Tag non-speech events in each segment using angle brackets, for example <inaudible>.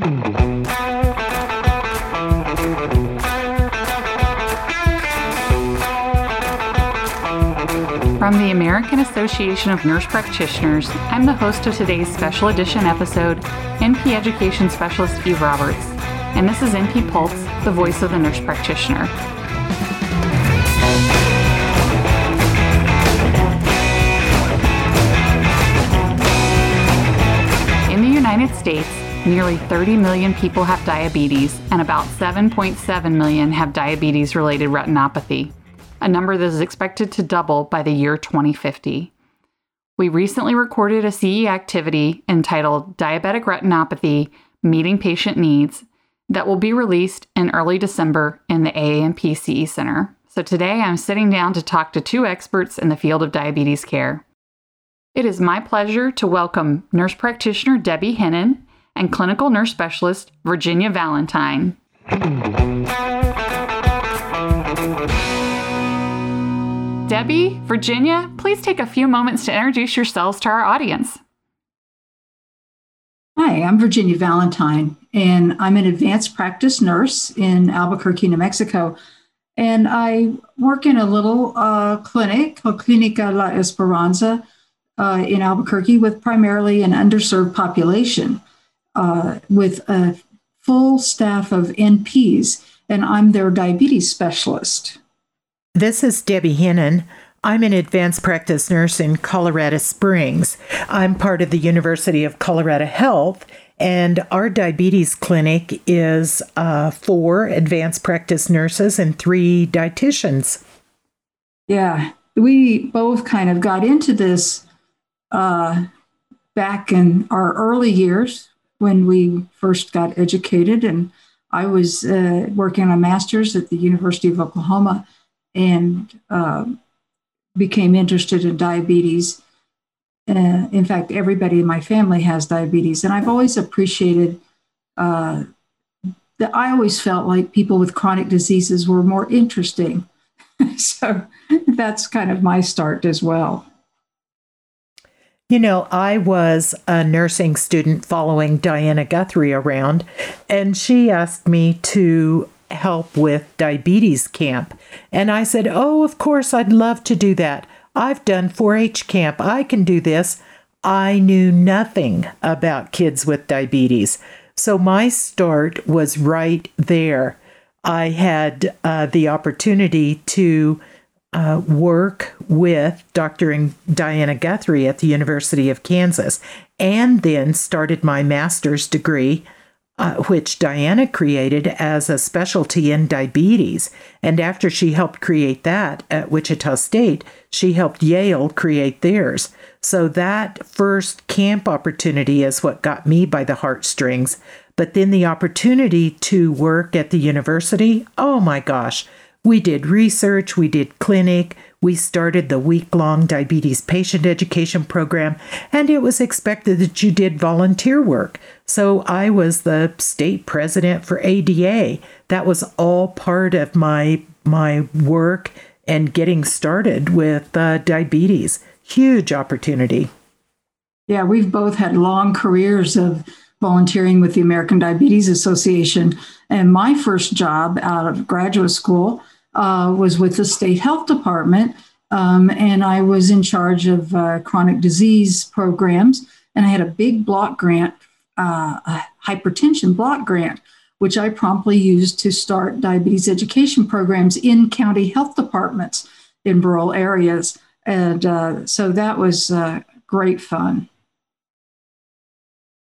From the American Association of Nurse Practitioners, I'm the host of today's special edition episode, NP Education Specialist Eve Roberts, and this is NP Pulse, the voice of the nurse practitioner. In the United States, nearly 30 million people have diabetes, and about 7.7 million have diabetes related retinopathy a number that is expected to double by the year 2050. We recently recorded a CE activity entitled Diabetic Retinopathy Meeting Patient Needs that will be released in early December in the AANP CE Center. So today I'm sitting down to talk to two experts in the field of diabetes care. It is my pleasure to welcome nurse practitioner Debbie Hinnen and clinical nurse specialist Virginia Valentine. Debbie, Virginia, please take a few moments to introduce yourselves to our audience. Hi, I'm Virginia Valentine, and I'm an advanced practice nurse in Albuquerque, New Mexico. And I work in a little uh, clinic called Clinica La Esperanza uh, in Albuquerque with primarily an underserved population uh, with a full staff of NPs, and I'm their diabetes specialist. This is Debbie Hinnen. I'm an advanced practice nurse in Colorado Springs. I'm part of the University of Colorado Health, and our diabetes clinic is uh, four advanced practice nurses and three dietitians. Yeah, we both kind of got into this uh, back in our early years when we first got educated, and I was uh, working on a master's at the University of Oklahoma and uh, became interested in diabetes. Uh, in fact, everybody in my family has diabetes, and I've always appreciated uh, that. I always felt like people with chronic diseases were more interesting. <laughs> so that's kind of my start as well. You know, I was a nursing student following Diana Guthrie around, and she asked me to help with diabetes camp. And I said, Oh, of course, I'd love to do that. I've done 4 H camp. I can do this. I knew nothing about kids with diabetes. So my start was right there. I had uh, the opportunity to uh, work with Dr. Diana Guthrie at the University of Kansas and then started my master's degree uh, which Diana created as a specialty in diabetes. And after she helped create that at Wichita State, she helped Yale create theirs. So that first camp opportunity is what got me by the heartstrings. But then the opportunity to work at the university, oh my gosh, we did research, we did clinic, we started the week long diabetes patient education program, and it was expected that you did volunteer work. So I was the state president for ADA. That was all part of my my work and getting started with uh, diabetes. Huge opportunity. Yeah, we've both had long careers of volunteering with the American Diabetes Association. And my first job out of graduate school uh, was with the state health department. Um, and I was in charge of uh, chronic disease programs. And I had a big block grant, uh, a hypertension block grant, which I promptly used to start diabetes education programs in county health departments in rural areas. And uh, so that was uh, great fun.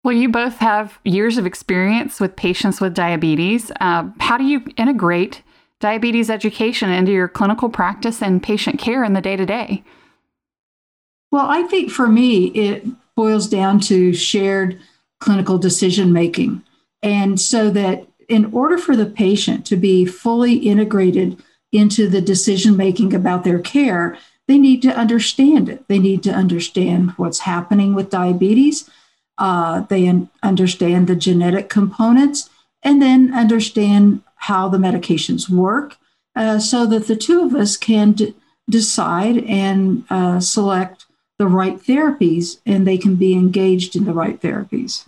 Well, you both have years of experience with patients with diabetes. Uh, how do you integrate diabetes education into your clinical practice and patient care in the day to day? Well, I think for me, it boils down to shared clinical decision making. And so that in order for the patient to be fully integrated into the decision making about their care, they need to understand it. They need to understand what's happening with diabetes. Uh, they un- understand the genetic components and then understand how the medications work uh, so that the two of us can d- decide and uh, select the right therapies and they can be engaged in the right therapies.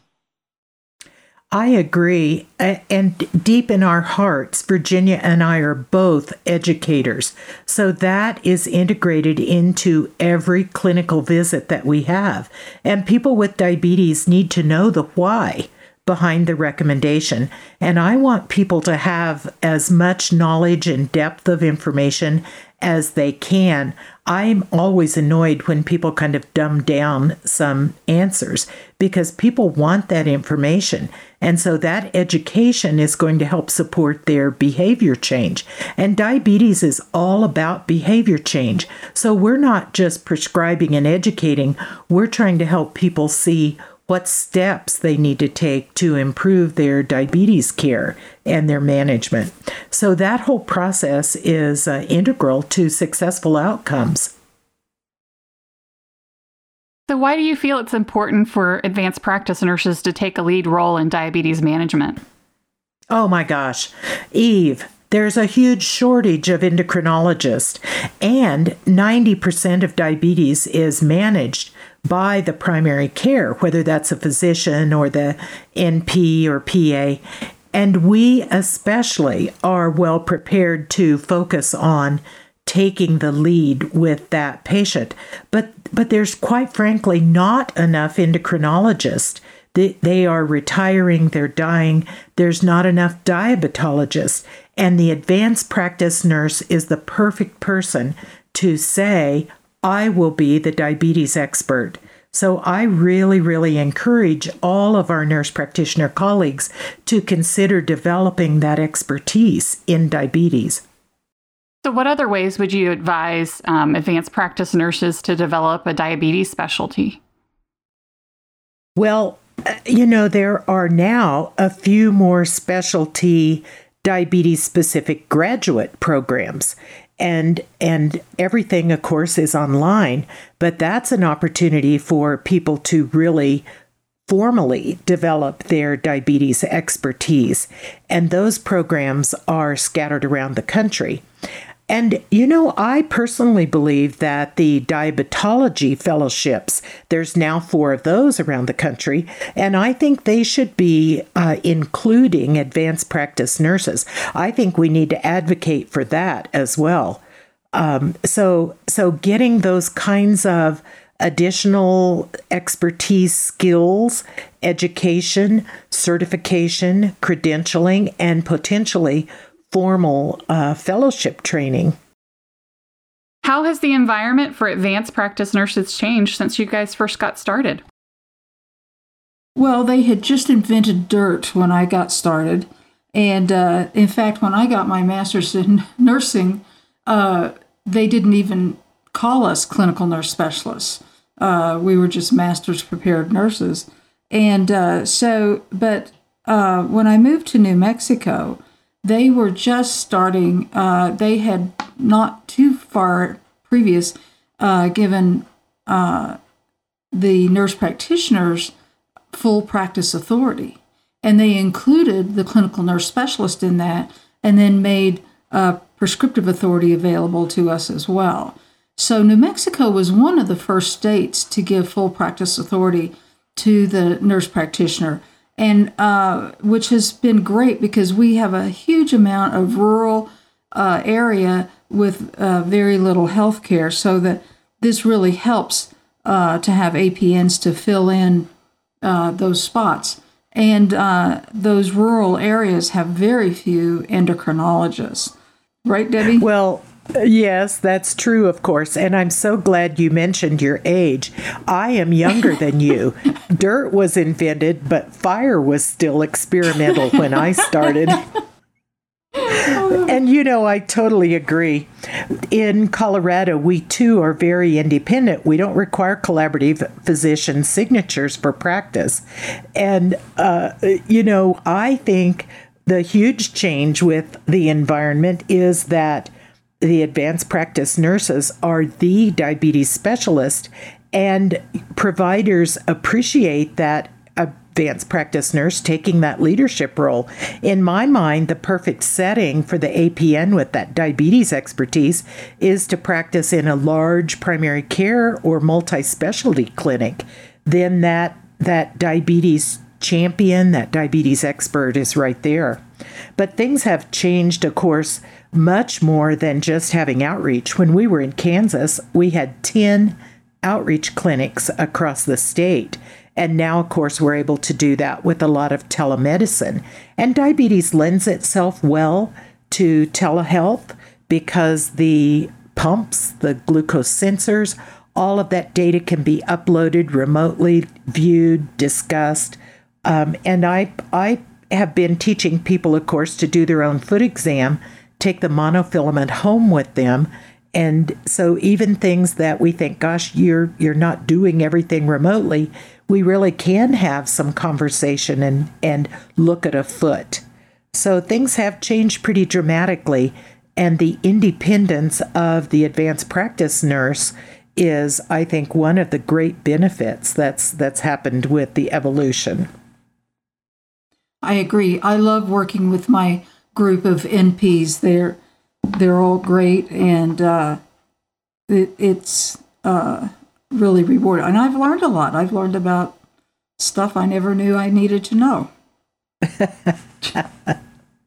I agree. And deep in our hearts, Virginia and I are both educators. So that is integrated into every clinical visit that we have. And people with diabetes need to know the why behind the recommendation. And I want people to have as much knowledge and depth of information as they can. I'm always annoyed when people kind of dumb down some answers because people want that information. And so that education is going to help support their behavior change. And diabetes is all about behavior change. So we're not just prescribing and educating, we're trying to help people see what steps they need to take to improve their diabetes care and their management. So that whole process is uh, integral to successful outcomes. So, why do you feel it's important for advanced practice nurses to take a lead role in diabetes management? Oh my gosh, Eve, there's a huge shortage of endocrinologists, and 90% of diabetes is managed by the primary care, whether that's a physician or the NP or PA. And we especially are well prepared to focus on taking the lead with that patient. But but there's quite frankly not enough endocrinologists. They, they are retiring, they're dying. There's not enough diabetologists. And the advanced practice nurse is the perfect person to say, I will be the diabetes expert. So I really, really encourage all of our nurse practitioner colleagues to consider developing that expertise in diabetes. So, what other ways would you advise um, advanced practice nurses to develop a diabetes specialty? Well, uh, you know, there are now a few more specialty diabetes specific graduate programs and and everything of course is online but that's an opportunity for people to really formally develop their diabetes expertise. And those programs are scattered around the country and, you know, I personally believe that the diabetology fellowships, there's now four of those around the country, and I think they should be uh, including advanced practice nurses. I think we need to advocate for that as well. Um, so, so getting those kinds of additional expertise skills, education, certification, credentialing, and potentially formal uh, fellowship training. How has the environment for advanced practice nurses changed since you guys first got started? Well, they had just invented DIRT when I got started. And uh, in fact, when I got my master's in <laughs> nursing, uh, they didn't even call us clinical nurse specialists. Uh, we were just master's prepared nurses. And uh, so, but uh, when I moved to New Mexico, they were just starting, uh, they had not too far previous uh, given uh, the nurse practitioners full practice authority. And they included the clinical nurse specialist in that and then made prescriptive authority available to us as well. So, New Mexico was one of the first states to give full practice authority to the nurse practitioner and uh, which has been great because we have a huge amount of rural uh, area with uh, very little health care, so that this really helps uh, to have APNs to fill in uh, those spots. And uh, those rural areas have very few endocrinologists. Right, Debbie? Well, Yes, that's true, of course. And I'm so glad you mentioned your age. I am younger than you. <laughs> Dirt was invented, but fire was still experimental when I started. and you know, I totally agree. In Colorado, we too are very independent. We don't require collaborative physician signatures for practice. And, uh, you know, I think the huge change with the environment is that the advanced practice nurses are the diabetes specialist, and providers appreciate that advanced practice nurse taking that leadership role. In my mind, the perfect setting for the APN with that diabetes expertise is to practice in a large primary care or multi specialty clinic. Then that that diabetes champion, that diabetes expert is right there. But things have changed, of course, much more than just having outreach. When we were in Kansas, we had 10 outreach clinics across the state. And now, of course, we're able to do that with a lot of telemedicine. And diabetes lends itself well to telehealth because the pumps, the glucose sensors, all of that data can be uploaded remotely, viewed, discussed. Um, and I, I have been teaching people, of course, to do their own foot exam, take the monofilament home with them. And so even things that we think, gosh, you're you're not doing everything remotely, we really can have some conversation and, and look at a foot. So things have changed pretty dramatically, and the independence of the advanced practice nurse is, I think, one of the great benefits that's that's happened with the evolution. I agree. I love working with my group of NPs. They're they're all great, and uh, it, it's uh, really rewarding. And I've learned a lot. I've learned about stuff I never knew I needed to know. <laughs>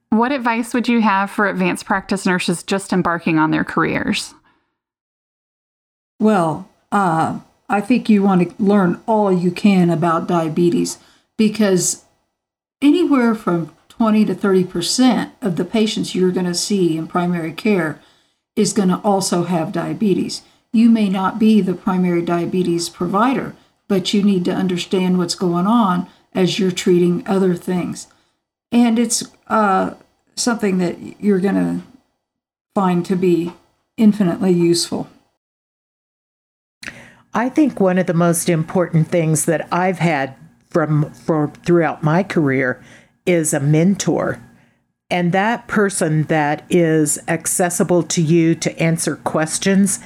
what advice would you have for advanced practice nurses just embarking on their careers? Well, uh, I think you want to learn all you can about diabetes because anywhere from 20 to 30 percent of the patients you're going to see in primary care is going to also have diabetes. You may not be the primary diabetes provider, but you need to understand what's going on as you're treating other things. And it's uh, something that you're going to find to be infinitely useful. I think one of the most important things that I've had from for throughout my career is a mentor. And that person that is accessible to you to answer questions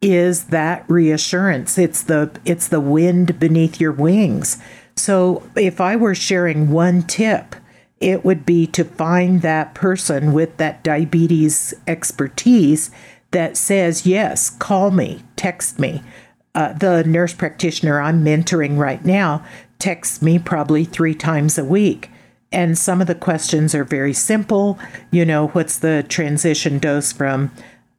is that reassurance. It's the it's the wind beneath your wings. So if I were sharing one tip, it would be to find that person with that diabetes expertise that says, "Yes, call me, text me." Uh, the nurse practitioner I'm mentoring right now texts me probably three times a week. And some of the questions are very simple. You know, what's the transition dose from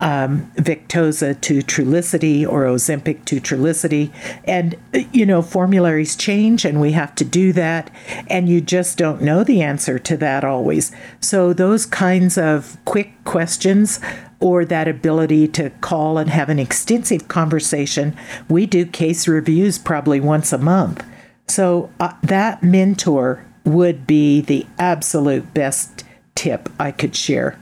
um, Victoza to Trulicity or Ozempic to Trulicity. And, you know, formularies change and we have to do that. And you just don't know the answer to that always. So, those kinds of quick questions or that ability to call and have an extensive conversation, we do case reviews probably once a month. So, uh, that mentor would be the absolute best tip I could share.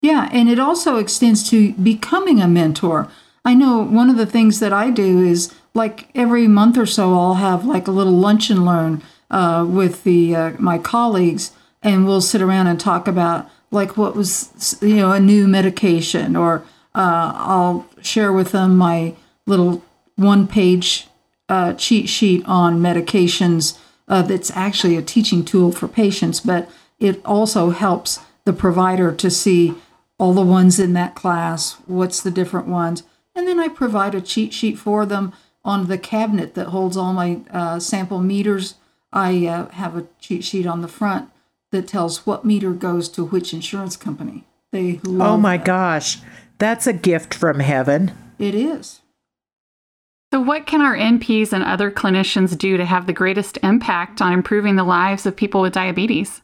Yeah, and it also extends to becoming a mentor. I know one of the things that I do is like every month or so, I'll have like a little lunch and learn uh, with the uh, my colleagues, and we'll sit around and talk about like what was you know a new medication, or uh, I'll share with them my little one page uh, cheat sheet on medications. Uh, that's actually a teaching tool for patients, but it also helps the provider to see all the ones in that class, what's the different ones, and then I provide a cheat sheet for them on the cabinet that holds all my uh, sample meters. I uh, have a cheat sheet on the front that tells what meter goes to which insurance company. They oh my that. gosh, that's a gift from heaven. It is. So, what can our NPs and other clinicians do to have the greatest impact on improving the lives of people with diabetes?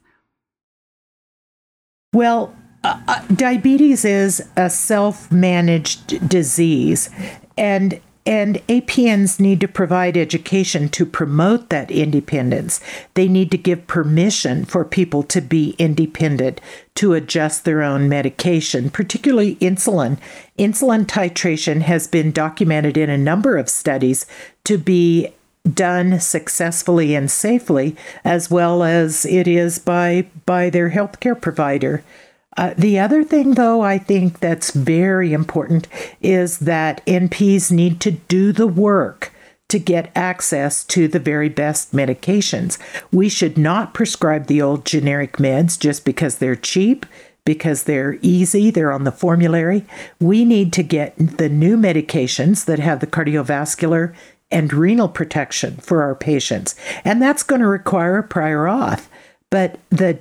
Well, uh, uh, diabetes is a self-managed disease and and APNs need to provide education to promote that independence. They need to give permission for people to be independent, to adjust their own medication, particularly insulin. Insulin titration has been documented in a number of studies to be done successfully and safely, as well as it is by, by their healthcare provider. Uh, the other thing, though, I think that's very important is that NPs need to do the work to get access to the very best medications. We should not prescribe the old generic meds just because they're cheap, because they're easy, they're on the formulary. We need to get the new medications that have the cardiovascular and renal protection for our patients. And that's going to require a prior auth. But the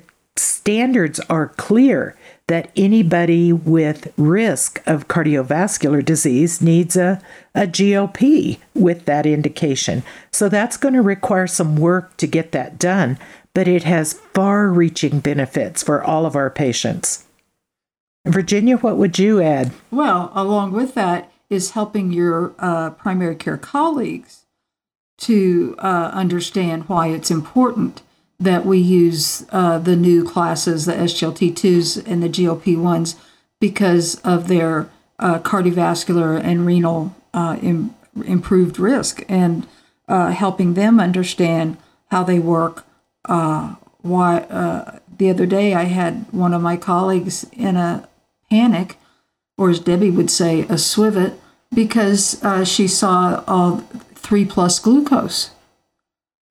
standards are clear that anybody with risk of cardiovascular disease needs a, a GLP with that indication. So that's going to require some work to get that done, but it has far reaching benefits for all of our patients. Virginia, what would you add? Well, along with that is helping your uh, primary care colleagues to uh, understand why it's important that we use uh, the new classes, the SGLT2s and the GLP1s, because of their uh, cardiovascular and renal uh, Im- improved risk, and uh, helping them understand how they work. Uh, why uh, the other day I had one of my colleagues in a panic, or as Debbie would say, a swivet, because she saw three plus glucose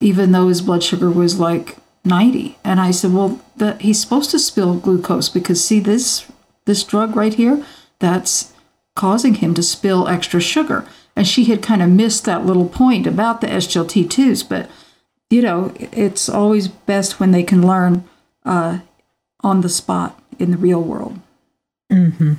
even though his blood sugar was like 90 and i said well the, he's supposed to spill glucose because see this this drug right here that's causing him to spill extra sugar. And she had kind of missed that little point about the sglt2s but you know it's always best when they can learn uh, on the spot in the real world. Mm-hmm.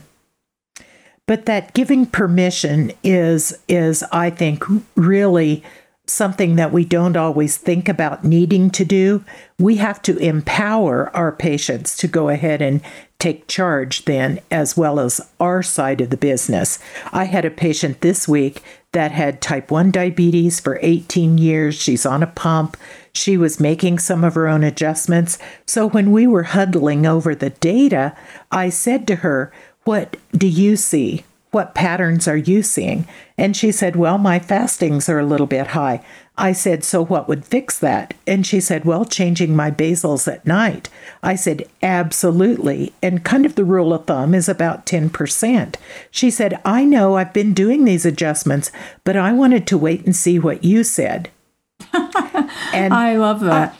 but that giving permission is is i think really something that we don't always think about needing to do. We have to empower our patients to go ahead and take charge then, as well as our side of the business. I had a patient this week that had type 1 diabetes for 18 years. She's on a pump. She was making some of her own adjustments. So when we were huddling over the data, I said to her, What do you see? What patterns are you seeing? And she said, Well, my fastings are a little bit high. I said, So what would fix that? And she said, Well, changing my basals at night. I said, Absolutely. And kind of the rule of thumb is about 10%. She said, I know I've been doing these adjustments, but I wanted to wait and see what you said. <laughs> and I love that. I,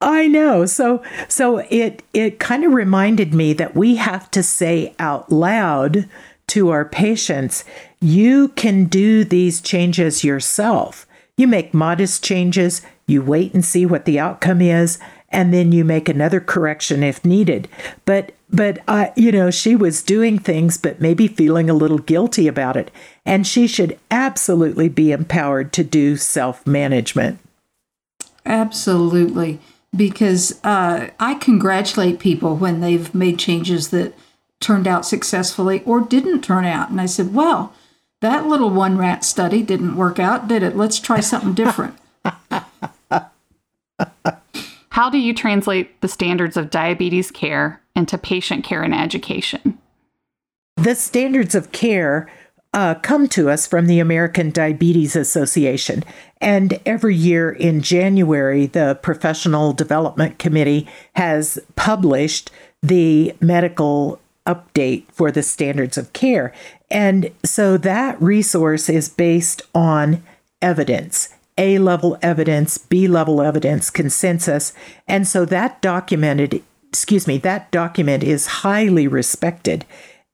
I know. So so it it kind of reminded me that we have to say out loud to our patients, you can do these changes yourself. You make modest changes, you wait and see what the outcome is, and then you make another correction if needed. But but uh, you know she was doing things but maybe feeling a little guilty about it and she should absolutely be empowered to do self-management absolutely because uh, i congratulate people when they've made changes that turned out successfully or didn't turn out. And I said, well, that little one rat study didn't work out, did it? Let's try something different. <laughs> How do you translate the standards of diabetes care into patient care and education? The standards of care uh, come to us from the American Diabetes Association. And every year in January, the Professional Development Committee has published the medical update for the standards of care. And so that resource is based on evidence. A level evidence, B level evidence, consensus. And so that documented, excuse me, that document is highly respected.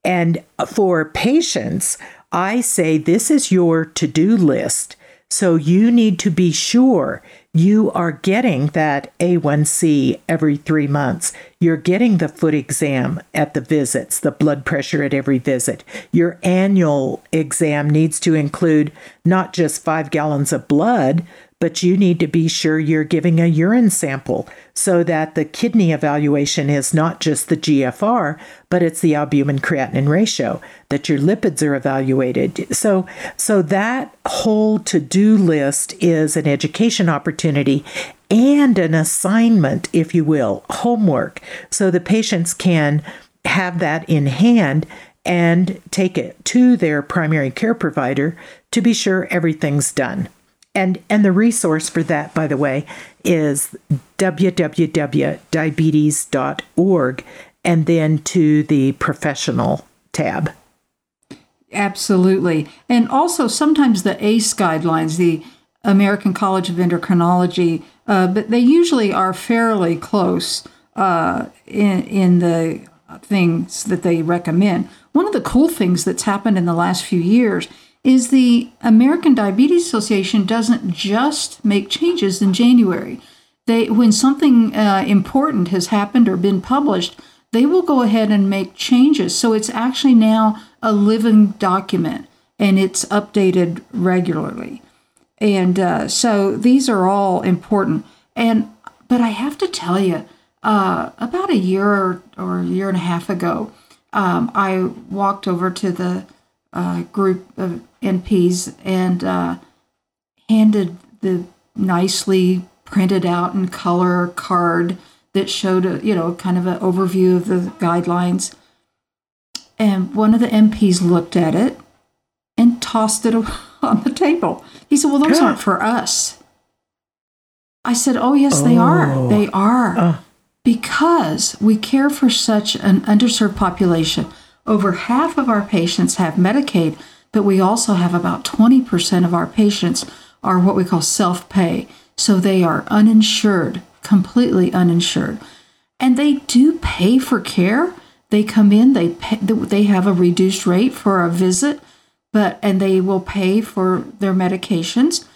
And for patients, I say this is your to do list. So you need to be sure you are getting that A1C every three months. You're getting the foot exam at the visits, the blood pressure at every visit. Your annual exam needs to include not just five gallons of blood, but you need to be sure you're giving a urine sample so that the kidney evaluation is not just the GFR, but it's the albumin creatinine ratio, that your lipids are evaluated. So, so that whole to do list is an education opportunity and an assignment, if you will, homework, so the patients can have that in hand and take it to their primary care provider to be sure everything's done. And and the resource for that, by the way, is www.diabetes.org and then to the professional tab. Absolutely. And also sometimes the ACE guidelines, the American College of Endocrinology, uh, but they usually are fairly close uh, in, in the things that they recommend. One of the cool things that's happened in the last few years is the American Diabetes Association doesn't just make changes in January. They, when something uh, important has happened or been published, they will go ahead and make changes. So it's actually now a living document and it's updated regularly. And uh, so these are all important. And but I have to tell you, uh, about a year or a year and a half ago, um, I walked over to the uh, group of NPs and uh, handed the nicely printed out in color card that showed a you know kind of an overview of the guidelines. And one of the NPs looked at it and tossed it <laughs> on the table. He said, "Well, those aren't for us." I said, "Oh, yes, they are. Oh. They are." Uh. Because we care for such an underserved population. Over half of our patients have Medicaid, but we also have about 20% of our patients are what we call self-pay. So they are uninsured, completely uninsured. And they do pay for care. They come in, they pay, they have a reduced rate for a visit, but and they will pay for their medications.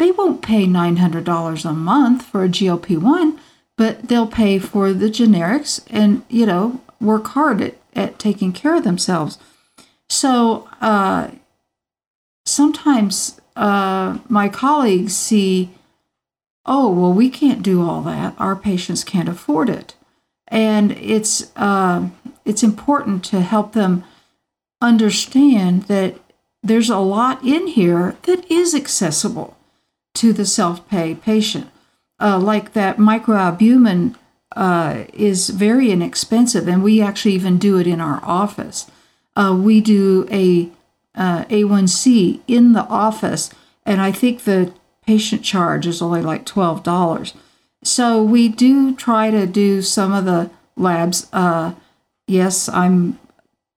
They won't pay $900 a month for a GLP-1, but they'll pay for the generics and, you know, work hard at, at taking care of themselves. So uh, sometimes uh, my colleagues see, oh, well, we can't do all that. Our patients can't afford it. And it's, uh, it's important to help them understand that there's a lot in here that is accessible to the self pay patient. Uh, like that microalbumin uh, is very inexpensive, and we actually even do it in our office. Uh, we do a uh, A1C in the office, and I think the patient charge is only like twelve dollars. So we do try to do some of the labs. Uh, yes, I'm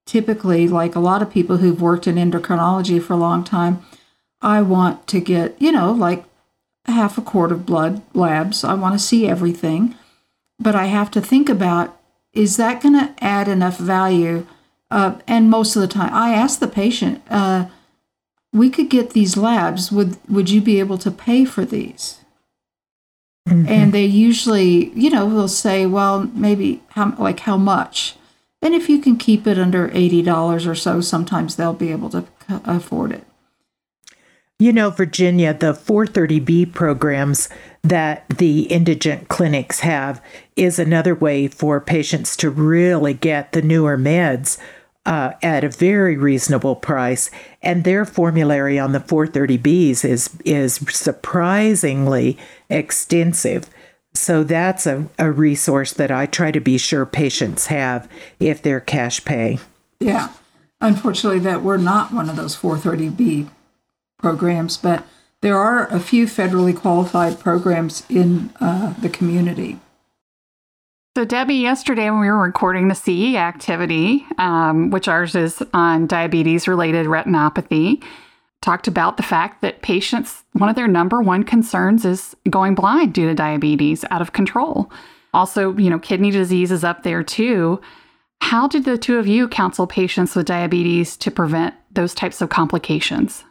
typically like a lot of people who've worked in endocrinology for a long time. I want to get you know like half a quart of blood labs. I want to see everything, but I have to think about is that going to add enough value? Uh, and most of the time, I ask the patient, uh, "We could get these labs. Would would you be able to pay for these?" Mm-hmm. And they usually, you know, will say, "Well, maybe how like how much." And if you can keep it under eighty dollars or so, sometimes they'll be able to afford it. You know, Virginia, the 430B programs that the indigent clinics have is another way for patients to really get the newer meds uh, at a very reasonable price. And their formulary on the 430Bs is, is surprisingly extensive. So that's a, a resource that I try to be sure patients have if they're cash pay. Yeah. Unfortunately, that we're not one of those 430B programs, but there are a few federally qualified programs in uh, the community. So, Debbie, yesterday when we were recording the CE activity, um, which ours is on diabetes related retinopathy, talked about the fact that patients, one of their number one concerns is going blind due to diabetes out of control. Also, you know, kidney disease is up there too. How did the two of you counsel patients with diabetes to prevent those types of complications?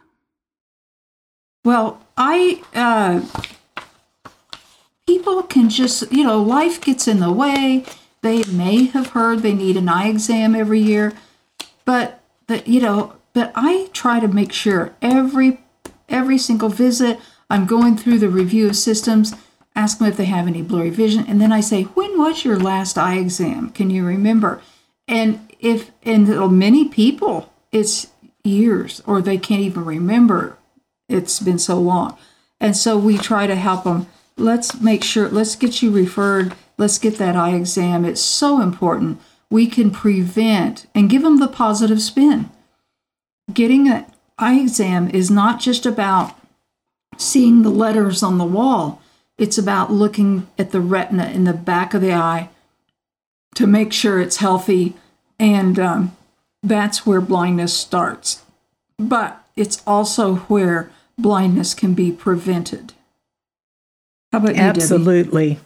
Well, I uh, people can just you know life gets in the way. They may have heard they need an eye exam every year, but but you know but I try to make sure every every single visit I'm going through the review of systems, ask them if they have any blurry vision, and then I say, when was your last eye exam? Can you remember? And if and many people it's years or they can't even remember it's been so long. And so we try to help them. Let's make sure, let's get you referred. Let's get that eye exam. It's so important. We can prevent and give them the positive spin. Getting an eye exam is not just about seeing the letters on the wall, it's about looking at the retina in the back of the eye to make sure it's healthy. And um, that's where blindness starts. But it's also where blindness can be prevented. How about you, Absolutely.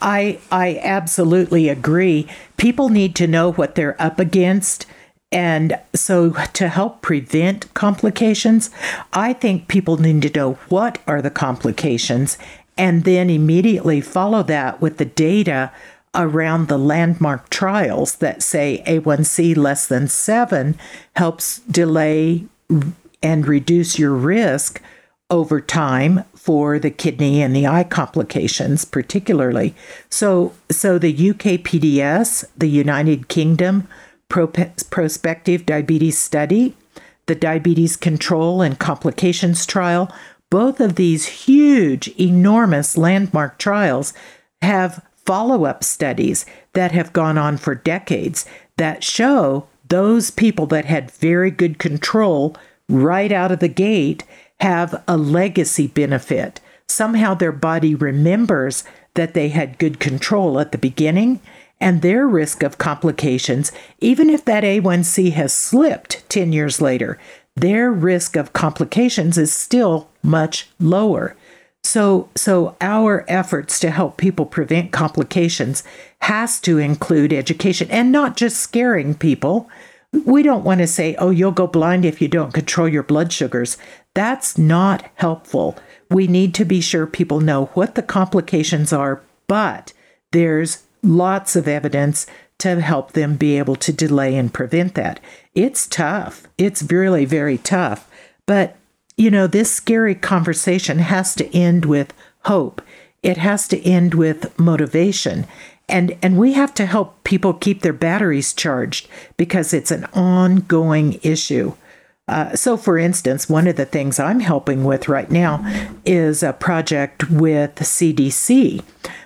I I absolutely agree. People need to know what they're up against And so, to help prevent complications, I think people need to know what are the complications and then immediately follow that with the data around the landmark trials that say A1C less than seven helps delay and reduce your risk over time for the kidney and the eye complications particularly. So so the UKPDS the United Kingdom prospective diabetes study the diabetes control and complications trial both of these huge enormous landmark trials have follow up studies that have gone on for decades that show those people that had very good control right out of the gate have a legacy benefit. Somehow their body remembers that they had good control at the beginning and their risk of complications, even if that A1C has slipped 10 years later, their risk of complications is still much lower. So, so our efforts to help people prevent complications has to include education and not just scaring people. We don't want to say, "Oh, you'll go blind if you don't control your blood sugars." That's not helpful. We need to be sure people know what the complications are, but there's lots of evidence to help them be able to delay and prevent that. It's tough. It's really very tough. But you know, this scary conversation has to end with hope. It has to end with motivation. And, and we have to help people keep their batteries charged because it's an ongoing issue. Uh, so, for instance, one of the things I'm helping with right now is a project with CDC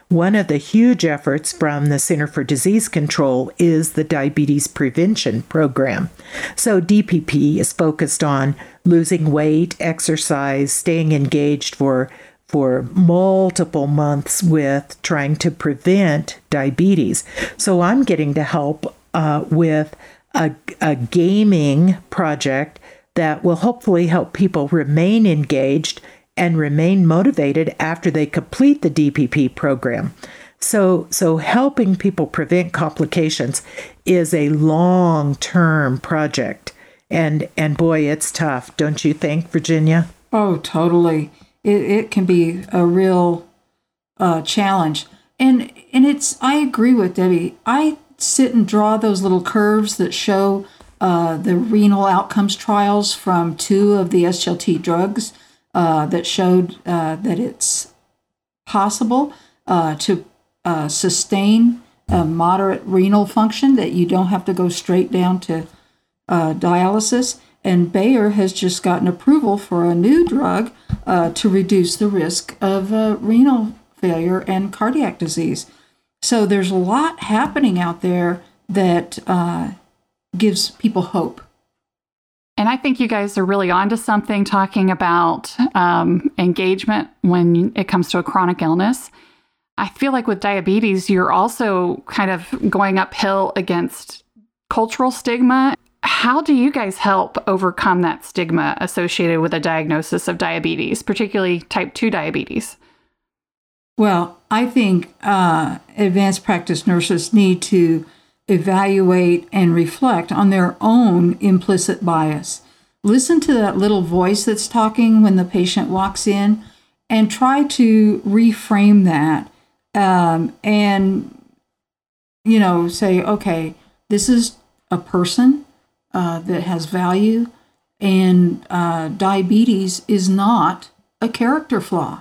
one of the huge efforts from the Center for Disease Control is the Diabetes Prevention Program. So, DPP is focused on losing weight, exercise, staying engaged for for multiple months with trying to prevent diabetes. So I'm getting to help uh, with a, a gaming project that will hopefully help people remain engaged and remain motivated after they complete the DPP program. So, so helping people prevent complications is a long-term project. And and boy, it's tough, don't you think, Virginia? Oh, totally. It it can be a real uh, challenge. And and it's I agree with Debbie. I sit and draw those little curves that show uh, the renal outcomes trials from two of the SGLT drugs uh, that showed uh, that it's possible uh, to uh, sustain moderate renal function, that you don't have to go straight down to uh, dialysis. And Bayer has just gotten approval for a new drug to reduce the risk of renal failure and cardiac disease. So there's a lot happening out there that gives people hope. And I think you guys are really onto something talking about um, engagement when it comes to a chronic illness. I feel like with diabetes, you're also kind of going uphill against cultural stigma. How do you guys help overcome that stigma associated with a diagnosis of diabetes, particularly type 2 diabetes? Well, I think uh, advanced practice nurses need to evaluate, and reflect on their own implicit bias. Listen to that little voice that's talking when the patient walks in and try to reframe that um, and, you know, say, okay, this is a person uh, that has value, and uh, diabetes is not a character flaw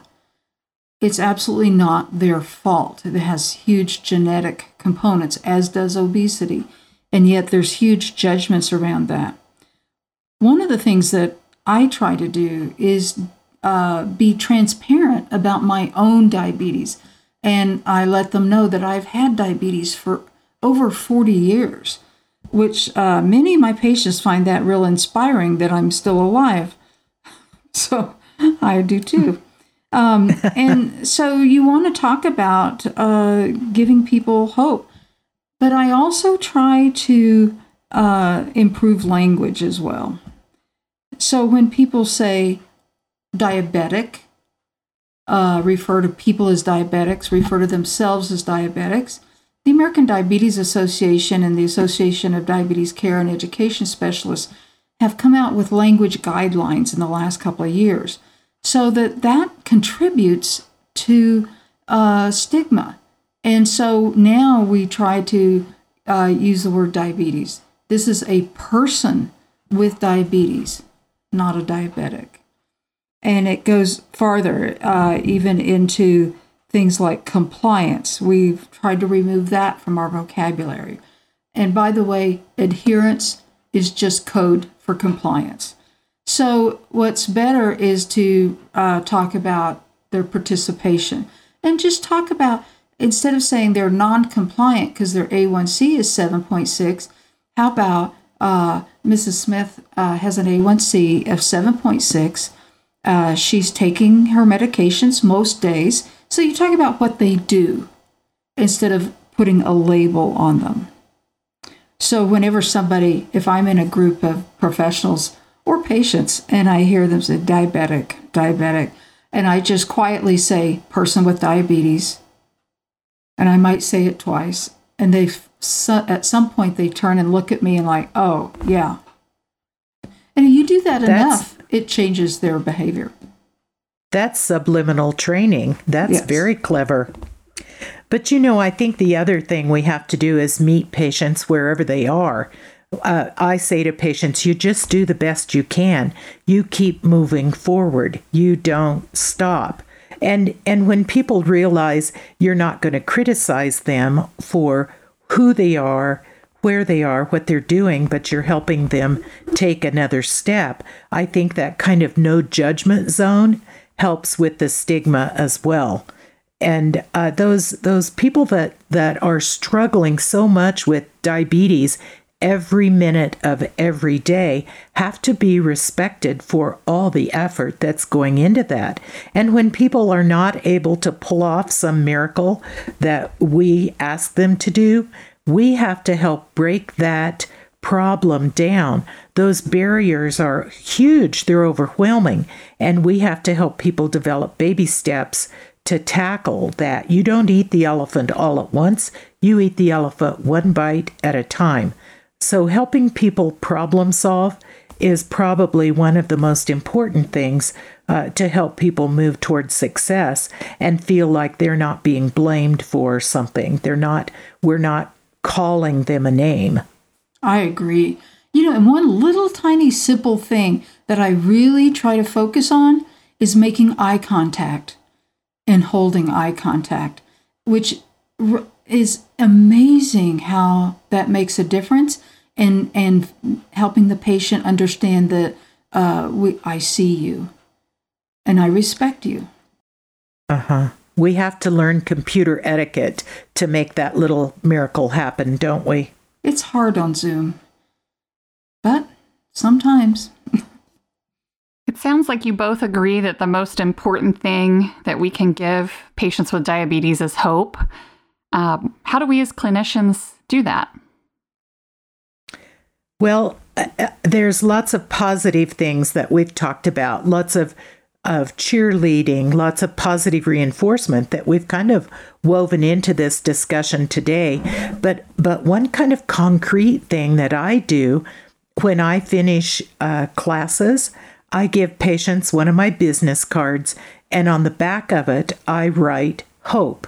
it's absolutely not their fault. It has huge genetic components, as does obesity, and yet there's huge judgments around that. One of the things that I try to do is uh, be transparent about my own diabetes, and I let them know that I've had diabetes for over 40 years, which uh, many of my patients find that real inspiring that I'm still alive. <laughs> So I do too. Um, and so you want to talk about uh, giving people hope. But I also try to uh, improve language as well. So when people say diabetic, uh, refer to people as diabetics, refer to themselves as diabetics, the American Diabetes Association and the Association of Diabetes Care and Education Specialists have come out with language guidelines in the last couple of years so that that contributes to uh, stigma. And so now we try to uh, use the word diabetes. This is a person with diabetes not a diabetic. And it goes farther uh, even into things like compliance. We've tried to remove that from our vocabulary. And by the way adherence is just code for compliance. So, what's better is to uh, talk about their participation and just talk about instead of saying they're non compliant because their A1C is 7.6, how about uh, Mrs. Smith uh, has an A1C of 7.6? Uh, she's taking her medications most days. So, you talk about what they do instead of putting a label on them. So, whenever somebody, if I'm in a group of professionals or patients and I hear them say diabetic, diabetic, and I just quietly say person with diabetes, and I might say it twice, and they at some point they turn and look at me and like, oh yeah, and you do that That's, enough, it changes their behavior. That's subliminal training. That's yes. very clever. But you know, I think the other thing we have to do is meet patients wherever they are. Uh, I say to patients, you just do the best you can. You keep moving forward. You don't stop. And and when people realize you're not going to criticize them for who they are, where they are, what they're doing, but you're helping them take another step, I think that kind of no judgment zone helps with the stigma as well and uh, those those people that that are struggling so much with diabetes every minute of every day have to be respected for all the effort that's going into that. And when people are not able to pull off some miracle that we ask them to do, we have to help break that problem down. Those barriers are huge, they're overwhelming, and we have to help people develop baby steps to tackle that. You don't eat the elephant all at once, you eat the elephant one bite at a time. So, helping people problem solve is probably one of the most important things uh, to help people move towards success and feel like they're not being blamed for something. They're not, we're not calling them a name. I agree. You know, and one little tiny simple thing that I really try to focus on is making eye contact and holding eye contact, which is amazing how that makes a difference and and helping the patient understand that uh, we, I see you and I respect you. Uh huh. We have to learn computer etiquette to make that little miracle happen, don't we? It's hard on Zoom, but sometimes. <laughs> It sounds like you both agree that the most important thing that we can give patients with diabetes is hope. Um, how do we as clinicians do that? Well, uh, uh, there's lots of positive things that we've talked about, lots of of cheerleading, lots of positive reinforcement that we've kind of woven into this discussion today. But but one kind of concrete thing that I do when I finish uh, classes, I give patients one of my business cards, and on the back of it, I write hope.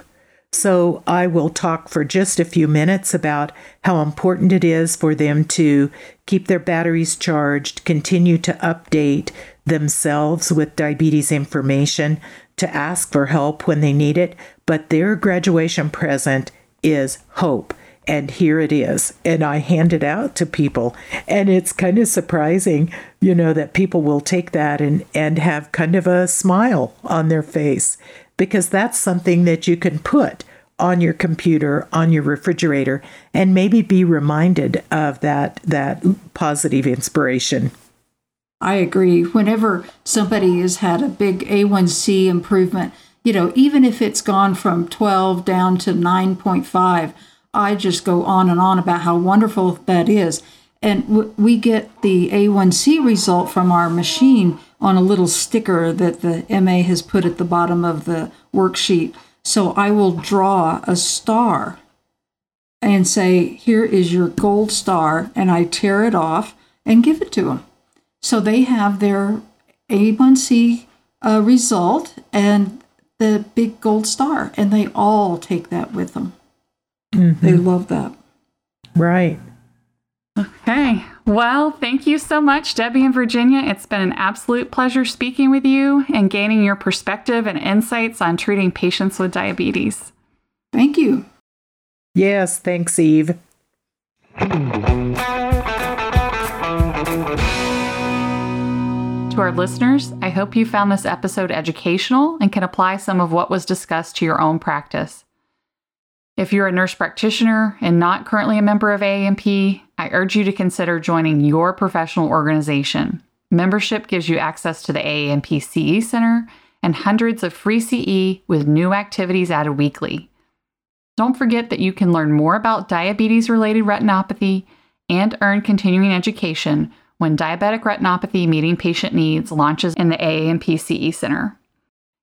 So I will talk for just a few minutes about how important it is for them to keep their batteries charged, continue to update themselves with diabetes information, to ask for help when they need it, but their graduation present is hope and here it is. And I hand it out to people. And it's kind of surprising, you know, that people will take that and, and have kind of a smile on their face because that's something that you can put on your computer, on your refrigerator, and maybe be reminded of that that positive inspiration. I agree. Whenever somebody has had a big A1C improvement, you know, even if it's gone from 12 down to 9.5, I just go on and on about how wonderful that is. And w- we get the A1C result from our machine on a little sticker that the MA has put at the bottom of the worksheet. So I will draw a star and say, Here is your gold star, and I tear it off and give it to them. So they have their A1C uh, result and the big gold star, and they all take that with them. Mm-hmm. They love that. Right. Okay. Well, thank you so much, Debbie and Virginia. It's been an absolute pleasure speaking with you and gaining your perspective and insights on treating patients with diabetes. Thank you. Yes, thanks, Eve. To our listeners, I hope you found this episode educational and can apply some of what was discussed to your own practice. If you're a nurse practitioner and not currently a member of AANP, I urge you to consider joining your professional organization. Membership gives you access to the AANP CE Center and hundreds of free CE with new activities added weekly. Don't forget that you can learn more about diabetes related retinopathy and earn continuing education when Diabetic Retinopathy Meeting Patient Needs launches in the AANP CE Center.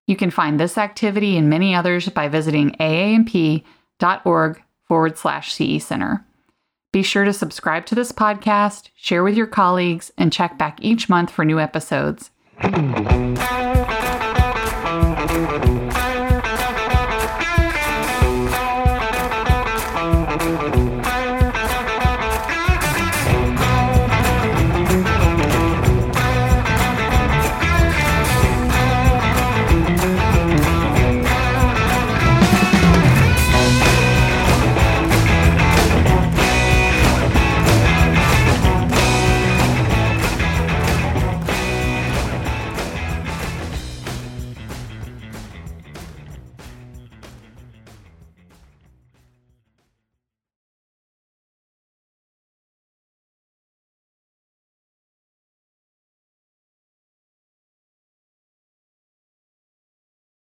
You can find this activity and many others by visiting aanp.org forward slash CE Center. Be sure to subscribe to this podcast, share with your colleagues, and check back each month for new episodes.